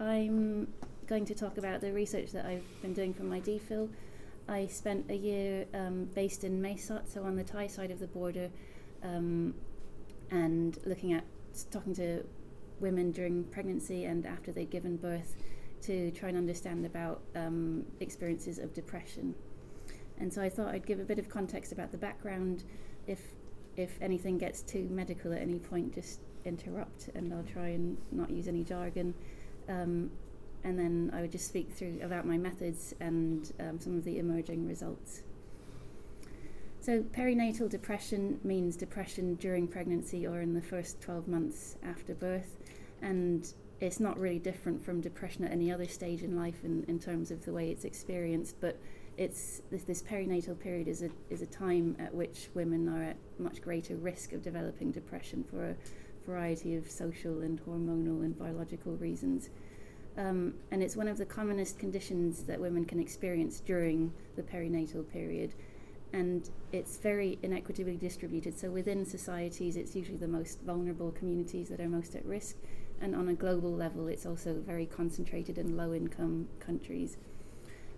I'm going to talk about the research that I've been doing for my DPhil. I spent a year um, based in Mae Sot, so on the Thai side of the border, um, and looking at talking to women during pregnancy and after they'd given birth to try and understand about um, experiences of depression. And so I thought I'd give a bit of context about the background. If if anything gets too medical at any point, just interrupt, and I'll try and not use any jargon. Um, and then I would just speak through about my methods and um, some of the emerging results. So, perinatal depression means depression during pregnancy or in the first 12 months after birth, and it's not really different from depression at any other stage in life in, in terms of the way it's experienced, but it's this, this perinatal period is a, is a time at which women are at much greater risk of developing depression for a variety of social and hormonal and biological reasons. Um, and it's one of the commonest conditions that women can experience during the perinatal period. And it's very inequitably distributed. So within societies, it's usually the most vulnerable communities that are most at risk. And on a global level, it's also very concentrated in low income countries.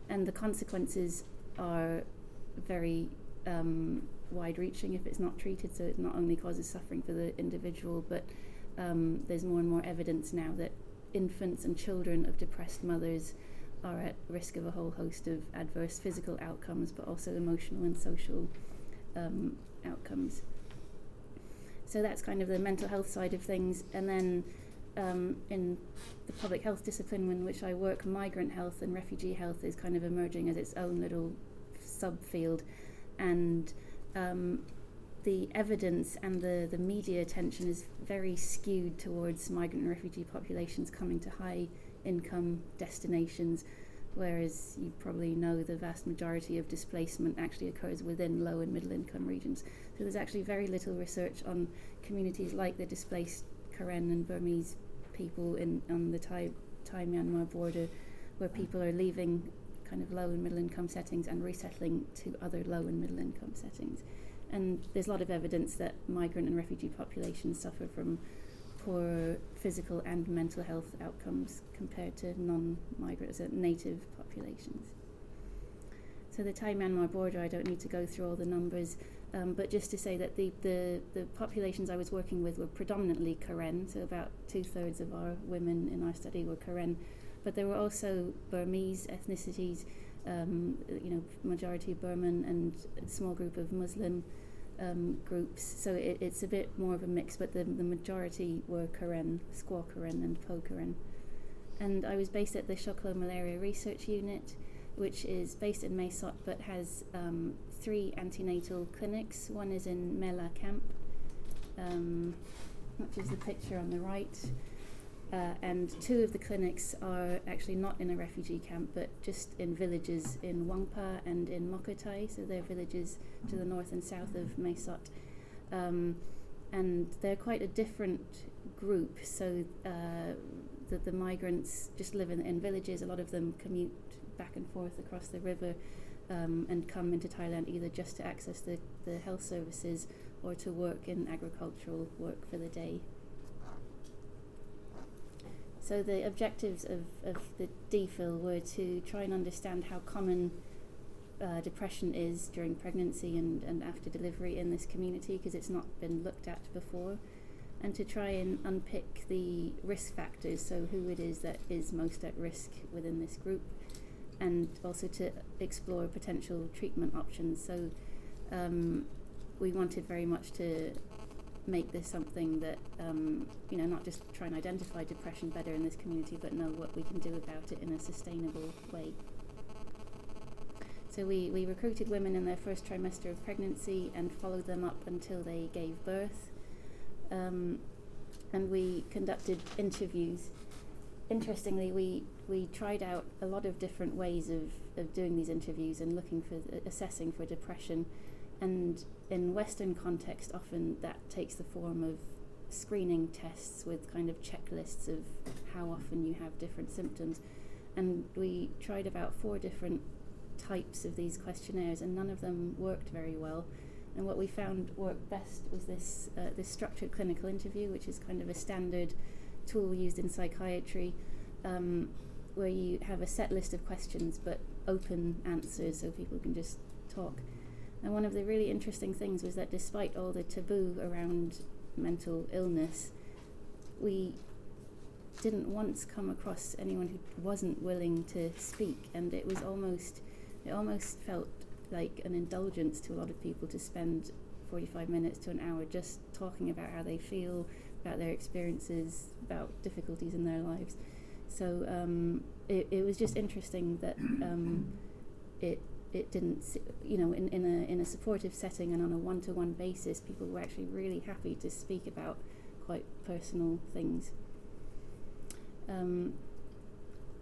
And the consequences are very um, wide reaching if it's not treated. So it not only causes suffering for the individual, but um, there's more and more evidence now that infants and children of depressed mothers are at risk of a whole host of adverse physical outcomes, but also emotional and social um, outcomes. So that's kind of the mental health side of things. And then um, in the public health discipline in which I work, migrant health and refugee health is kind of emerging as its own little subfield. And um, the evidence and the, the media attention is very skewed towards migrant and refugee populations coming to high income destinations, whereas you probably know the vast majority of displacement actually occurs within low and middle income regions. So there's actually very little research on communities like the displaced Karen and Burmese people in on the Thai Thai Myanmar border, where people are leaving kind of low and middle income settings and resettling to other low and middle income settings. And there's a lot of evidence that migrant and refugee populations suffer from poor physical and mental health outcomes compared to non-migrant, so native populations. So the Thai Myanmar border, I don't need to go through all the numbers, um, but just to say that the, the, the populations I was working with were predominantly Karen, so about two thirds of our women in our study were Karen, but there were also Burmese ethnicities, um, you know, majority Burman and a small group of Muslim um, groups. So it, it's a bit more of a mix, but the, the majority were Karen, Sgaw Karen, and Pwo Karen. And I was based at the Shoklo Malaria Research Unit, which is based in Mae Sot but has um, three antenatal clinics. One is in Mela Camp, um, which is the picture on the right. Uh, and two of the clinics are actually not in a refugee camp, but just in villages in Wang Pha and in Mawker Thai. So they're villages to the north and south of Mae Sot. Um, and they're quite a different group. So uh, the, the migrants just live in, in villages. A lot of them commute back and forth across the river um, and come into Thailand either just to access the, the health services or to work in agricultural work for the day. So the objectives of, of the DPhil were to try and understand how common uh, depression is during pregnancy and, and after delivery in this community because it's not been looked at before, and to try and unpick the risk factors, so who it is that is most at risk within this group, and also to explore potential treatment options. So um, we wanted very much to make this something that um, you know not just try and identify depression better in this community, but know what we can do about it in a sustainable way. So we, we recruited women in their first trimester of pregnancy and followed them up until they gave birth. Um, and we conducted interviews. Interestingly, we, we tried out a lot of different ways of, of doing these interviews and looking for assessing for depression and in Western context, often that takes the form of screening tests with kind of checklists of how often you have different symptoms. And we tried about four different types of these questionnaires, and none of them worked very well. And what we found worked best was this uh, this structured clinical interview, which is kind of a standard tool used in psychiatry, um, where you have a set list of questions but open answers so people can just talk. And one of the really interesting things was that despite all the taboo around mental illness, we didn't once come across anyone who wasn't willing to speak, and it was almost, it almost felt like an indulgence to a lot of people to spend 45 minutes to an hour just talking about how they feel, about their experiences, about difficulties in their lives. So um, it, it was just interesting that um, it it didn't, you know, in, in a in a supportive setting and on a one to one basis, people were actually really happy to speak about quite personal things. Um,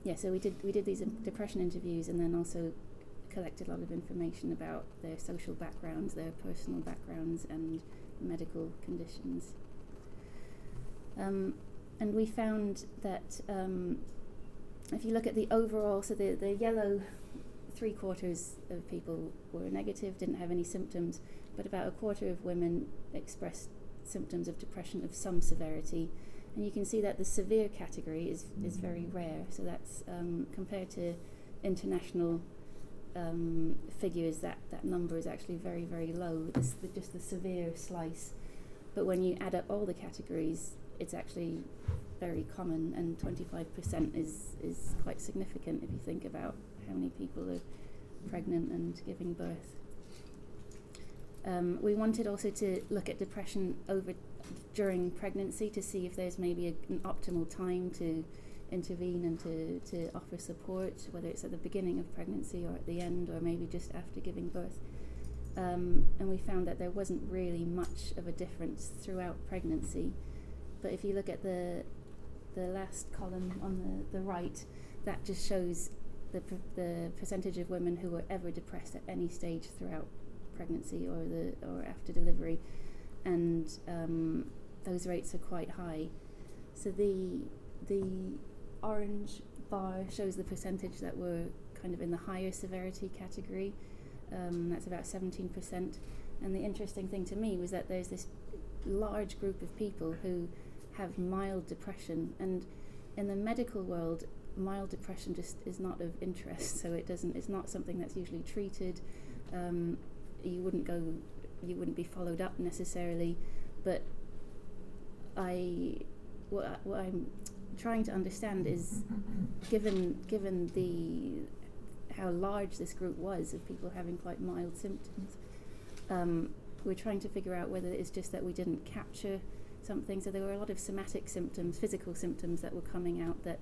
yeah, so we did we did these depression interviews and then also collected a lot of information about their social backgrounds, their personal backgrounds, and medical conditions. Um, and we found that um, if you look at the overall, so the, the yellow three quarters of people were negative, didn't have any symptoms, but about a quarter of women expressed symptoms of depression of some severity. And you can see that the severe category is, is very rare. So that's um, compared to international um, figures, that, that number is actually very, very low, this, the, just the severe slice. But when you add up all the categories, it's actually very common, and 25% is, is quite significant if you think about how many people are pregnant and giving birth. Um, we wanted also to look at depression over during pregnancy to see if there's maybe a, an optimal time to intervene and to, to offer support, whether it's at the beginning of pregnancy or at the end or maybe just after giving birth. Um, and we found that there wasn't really much of a difference throughout pregnancy. But if you look at the the last column on the, the right, that just shows the, the percentage of women who were ever depressed at any stage throughout pregnancy or the or after delivery, and um, those rates are quite high. So the the orange bar shows the percentage that were kind of in the higher severity category. Um, that's about 17%. And the interesting thing to me was that there's this large group of people who have mild depression, and in the medical world, mild depression just is not of interest. So it doesn't. It's not something that's usually treated. Um, you wouldn't go. You wouldn't be followed up necessarily. But I, what, I, what I'm trying to understand is, given given the how large this group was of people having quite mild symptoms, um, we're trying to figure out whether it's just that we didn't capture something. So there were a lot of somatic symptoms, physical symptoms that were coming out that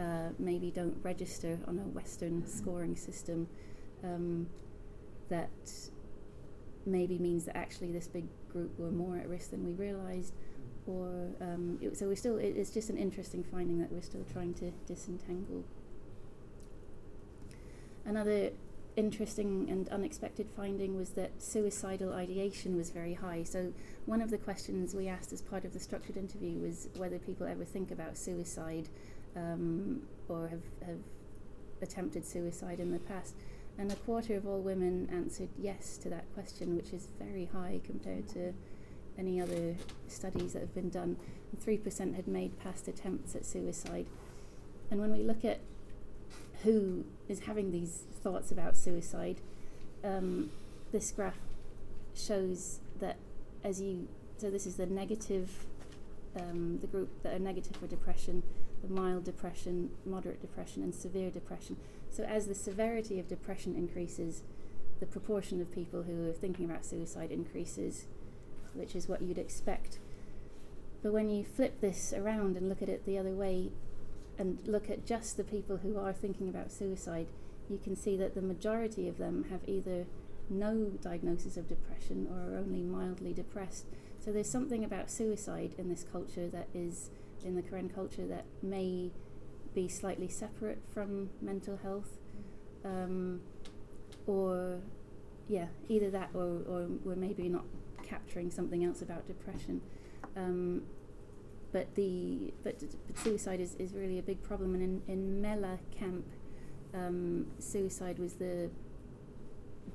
uh, maybe don't register on a Western scoring system. Um, that maybe means that actually this big group were more at risk than we realized. Or um, it, so we're still. It, it's just an interesting finding that we're still trying to disentangle. Another interesting and unexpected finding was that suicidal ideation was very high. So, one of the questions we asked as part of the structured interview was whether people ever think about suicide um, or have, have attempted suicide in the past. And a quarter of all women answered yes to that question, which is very high compared to any other studies that have been done. And 3% had made past attempts at suicide. And when we look at who is having these thoughts about suicide, um, this graph shows that as you, so this is the negative, um, the group that are negative for depression, the mild depression, moderate depression, and severe depression. So as the severity of depression increases, the proportion of people who are thinking about suicide increases, which is what you'd expect. But when you flip this around and look at it the other way, and look at just the people who are thinking about suicide, you can see that the majority of them have either no diagnosis of depression or are only mildly depressed. So there's something about suicide in this culture that is, in the Karen culture, that may be slightly separate from mental health. Um, or, yeah, either that or, or we're maybe not capturing something else about depression. Um, but the but, but suicide is, is really a big problem. And in in Mela camp, um, suicide was the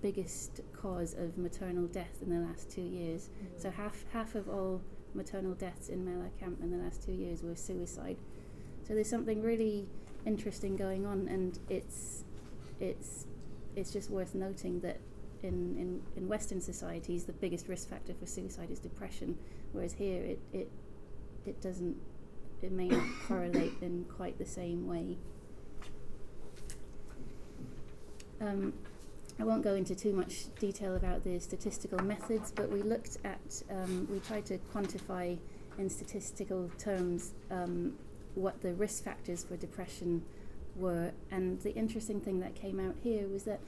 biggest cause of maternal death in the last two years. Mm. So half half of all maternal deaths in Mela camp in the last two years were suicide. So there's something really interesting going on, and it's it's it's just worth noting that in, in, in Western societies, the biggest risk factor for suicide is depression, whereas here it, it, it doesn't, it may not correlate in quite the same way. Um, I won't go into too much detail about the statistical methods, but we looked at, um, we tried to quantify in statistical terms um, what the risk factors for depression were. And the interesting thing that came out here was that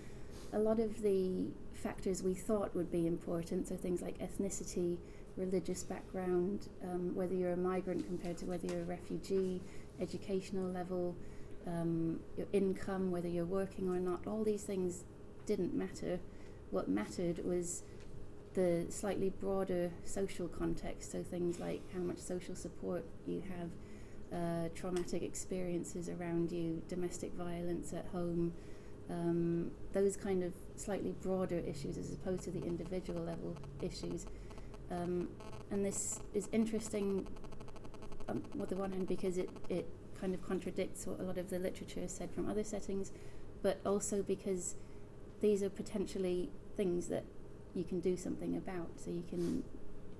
a lot of the factors we thought would be important, so things like ethnicity, religious background, um, whether you're a migrant compared to whether you're a refugee, educational level, um, your income, whether you're working or not, all these things didn't matter. What mattered was the slightly broader social context, so things like how much social support you have, uh, traumatic experiences around you, domestic violence at home, um, those kind of slightly broader issues as opposed to the individual level issues. Um, and this is interesting um, on the one hand because it, it kind of contradicts what a lot of the literature has said from other settings, but also because these are potentially things that you can do something about. So you can,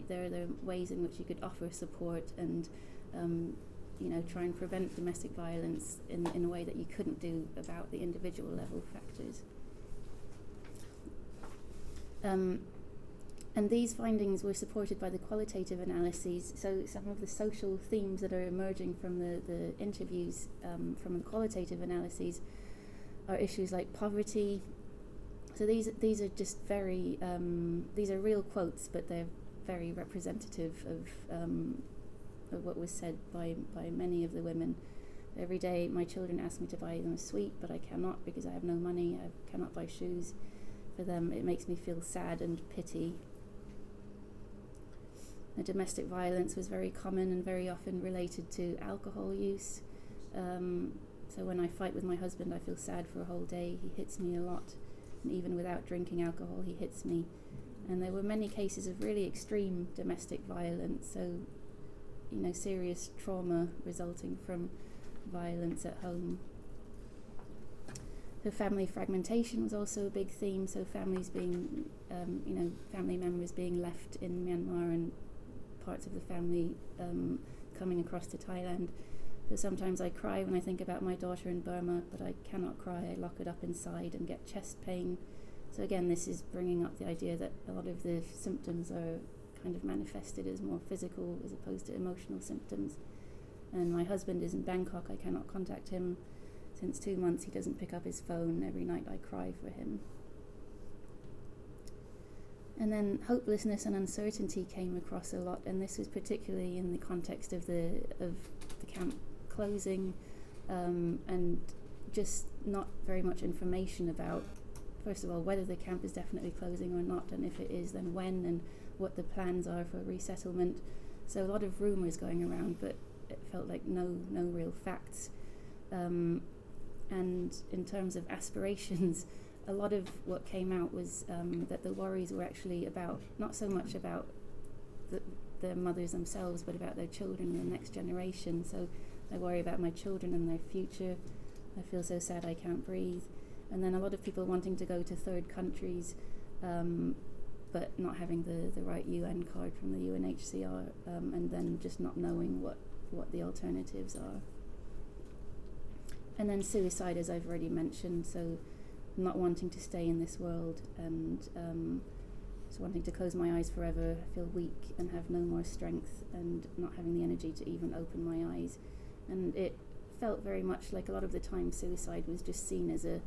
there are, are ways in which you could offer support and um, you know, try and prevent domestic violence in, in a way that you couldn't do about the individual level factors. Um, and these findings were supported by the qualitative analyses. So some of the social themes that are emerging from the, the interviews um, from the qualitative analyses are issues like poverty. So these these are just very um, these are real quotes, but they're very representative of um, of what was said by, by many of the women. Every day, my children ask me to buy them a sweet, but I cannot because I have no money. I cannot buy shoes for them. It makes me feel sad and pity. The domestic violence was very common and very often related to alcohol use. Um, so when I fight with my husband, I feel sad for a whole day. He hits me a lot, even without drinking alcohol, he hits me. And there were many cases of really extreme domestic violence. So you know, serious trauma resulting from violence at home. The family fragmentation was also a big theme. So families being, um, you know, family members being left in Myanmar and parts of the family um, coming across to Thailand. So sometimes I cry when I think about my daughter in Burma, but I cannot cry. I lock it up inside and get chest pain. So again, this is bringing up the idea that a lot of the symptoms are kind of manifested as more physical as opposed to emotional symptoms. And my husband is in Bangkok. I cannot contact him since two months. He doesn't pick up his phone. Every night I cry for him. And then hopelessness and uncertainty came across a lot, and this was particularly in the context of the of the camp closing, um, and just not very much information about, first of all, whether the camp is definitely closing or not, and if it is, then when, and what the plans are for resettlement. So a lot of rumours going around, but it felt like no no real facts. Um, and in terms of aspirations, a lot of what came out was um, that the worries were actually about not so much about the, the mothers themselves, but about their children and the next generation. So I worry about my children and their future. I feel so sad I can't breathe. And then a lot of people wanting to go to third countries um, but not having the, the right UN card from the UNHCR, um, and then just not knowing what, what the alternatives are. And then suicide, as I've already mentioned, so not wanting to stay in this world and um, just wanting to close my eyes forever, feel weak and have no more strength, and not having the energy to even open my eyes. And it felt very much like a lot of the time suicide was just seen as a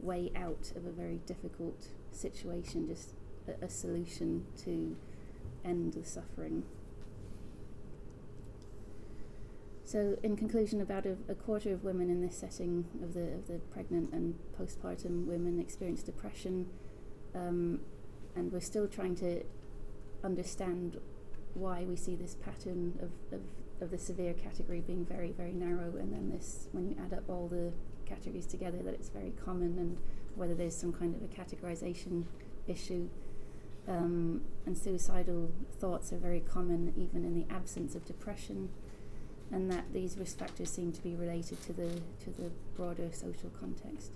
way out of a very difficult situation, just a, a solution to end the suffering. So, in conclusion, about a, a, quarter of women in this setting of the of the pregnant and postpartum women experience depression, um, and we're still trying to understand why we see this pattern of, of, of the severe category being very very narrow, and then this when you add up all the categories together, that it's very common, and whether there's some kind of a categorization issue. Um, and suicidal thoughts are very common even in the absence of depression. and that these risk factors seem to be related to the to the broader social context.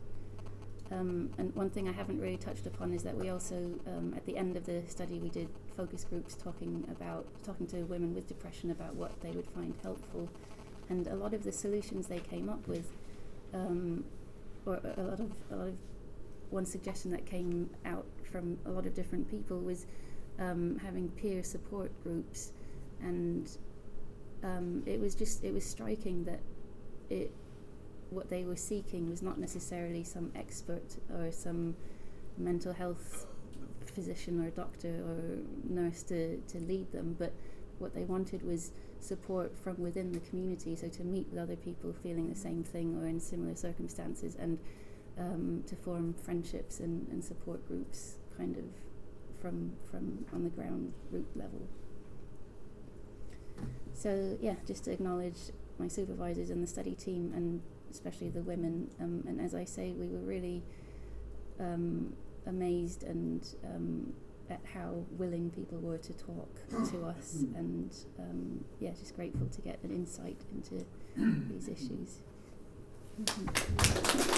Um, and one thing I haven't really touched upon is that we also, um, at the end of the study, we did focus groups talking about talking to women with depression about what they would find helpful, and a lot of the solutions they came up with, um, or a lot of a lot of one suggestion that came out from a lot of different people was um, having peer support groups, and um, it was just it was striking that it what they were seeking was not necessarily some expert or some mental health physician or doctor or nurse to, to lead them, but what they wanted was support from within the community, so to meet with other people feeling the same thing or in similar circumstances and um, to form friendships and, and support groups kind of from from on the ground root level. So yeah, just to acknowledge my supervisors and the study team and especially the women. Um, and as I say, we were really um, amazed and um, at how willing people were to talk to us, mm. and um, yeah, just grateful to get an insight into these issues. Mm -hmm.